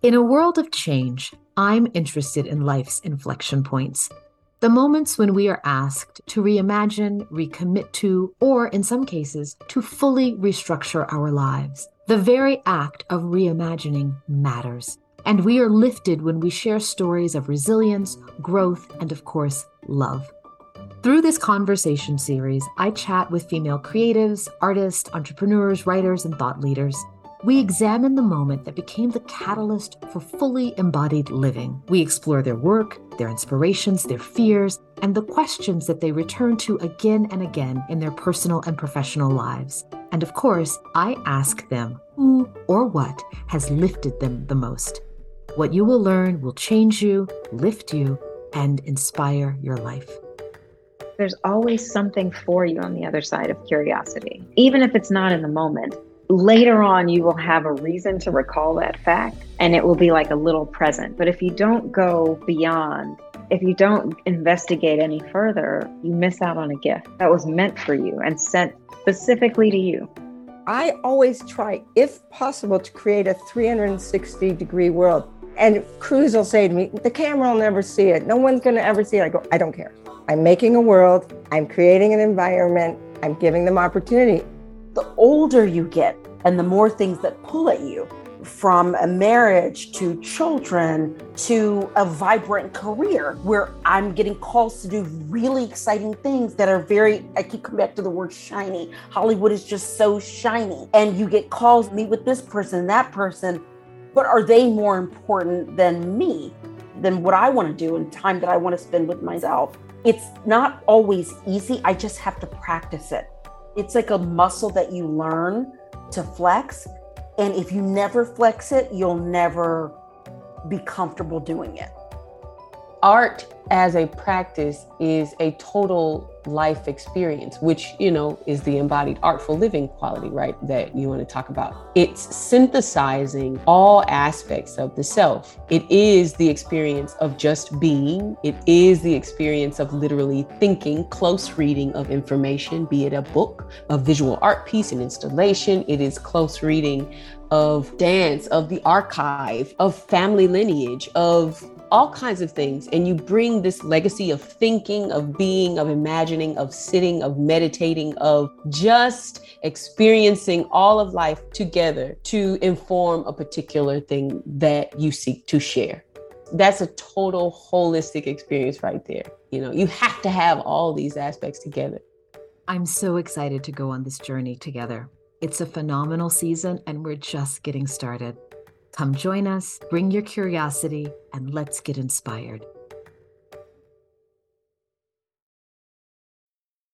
In a world of change, I'm interested in life's inflection points. The moments when we are asked to reimagine, recommit to, or in some cases, to fully restructure our lives. The very act of reimagining matters. And we are lifted when we share stories of resilience, growth, and of course, love. Through this conversation series, I chat with female creatives, artists, entrepreneurs, writers, and thought leaders. We examine the moment that became the catalyst for fully embodied living. We explore their work, their inspirations, their fears, and the questions that they return to again and again in their personal and professional lives. And of course, I ask them who or what has lifted them the most. What you will learn will change you, lift you, and inspire your life. There's always something for you on the other side of curiosity, even if it's not in the moment later on you will have a reason to recall that fact and it will be like a little present. But if you don't go beyond, if you don't investigate any further, you miss out on a gift that was meant for you and sent specifically to you. I always try, if possible, to create a 360 degree world. And crews will say to me, the camera will never see it. No one's going to ever see it. I go, I don't care. I'm making a world. I'm creating an environment. I'm giving them opportunity older you get and the more things that pull at you from a marriage to children to a vibrant career where I'm getting calls to do really exciting things that are very, I keep coming back to the word shiny. Hollywood is just so shiny. And you get calls, meet with this person, that person, but are they more important than me, than what I want to do and time that I want to spend with myself? It's not always easy. I just have to practice it. It's like a muscle that you learn to flex. And if you never flex it, you'll never be comfortable doing it. Art as a practice is a total life experience, which, you know, is the embodied artful living quality, right? That you want to talk about. It's synthesizing all aspects of the self. It is the experience of just being, it is the experience of literally thinking, close reading of information, be it a book, a visual art piece, an installation. It is close reading of dance, of the archive, of family lineage, of all kinds of things. And you bring this legacy of thinking, of being, of imagining, of sitting, of meditating, of just experiencing all of life together to inform a particular thing that you seek to share. That's a total holistic experience right there. You know, you have to have all these aspects together. I'm so excited to go on this journey together. It's a phenomenal season, and we're just getting started. Come join us, bring your curiosity, and let's get inspired.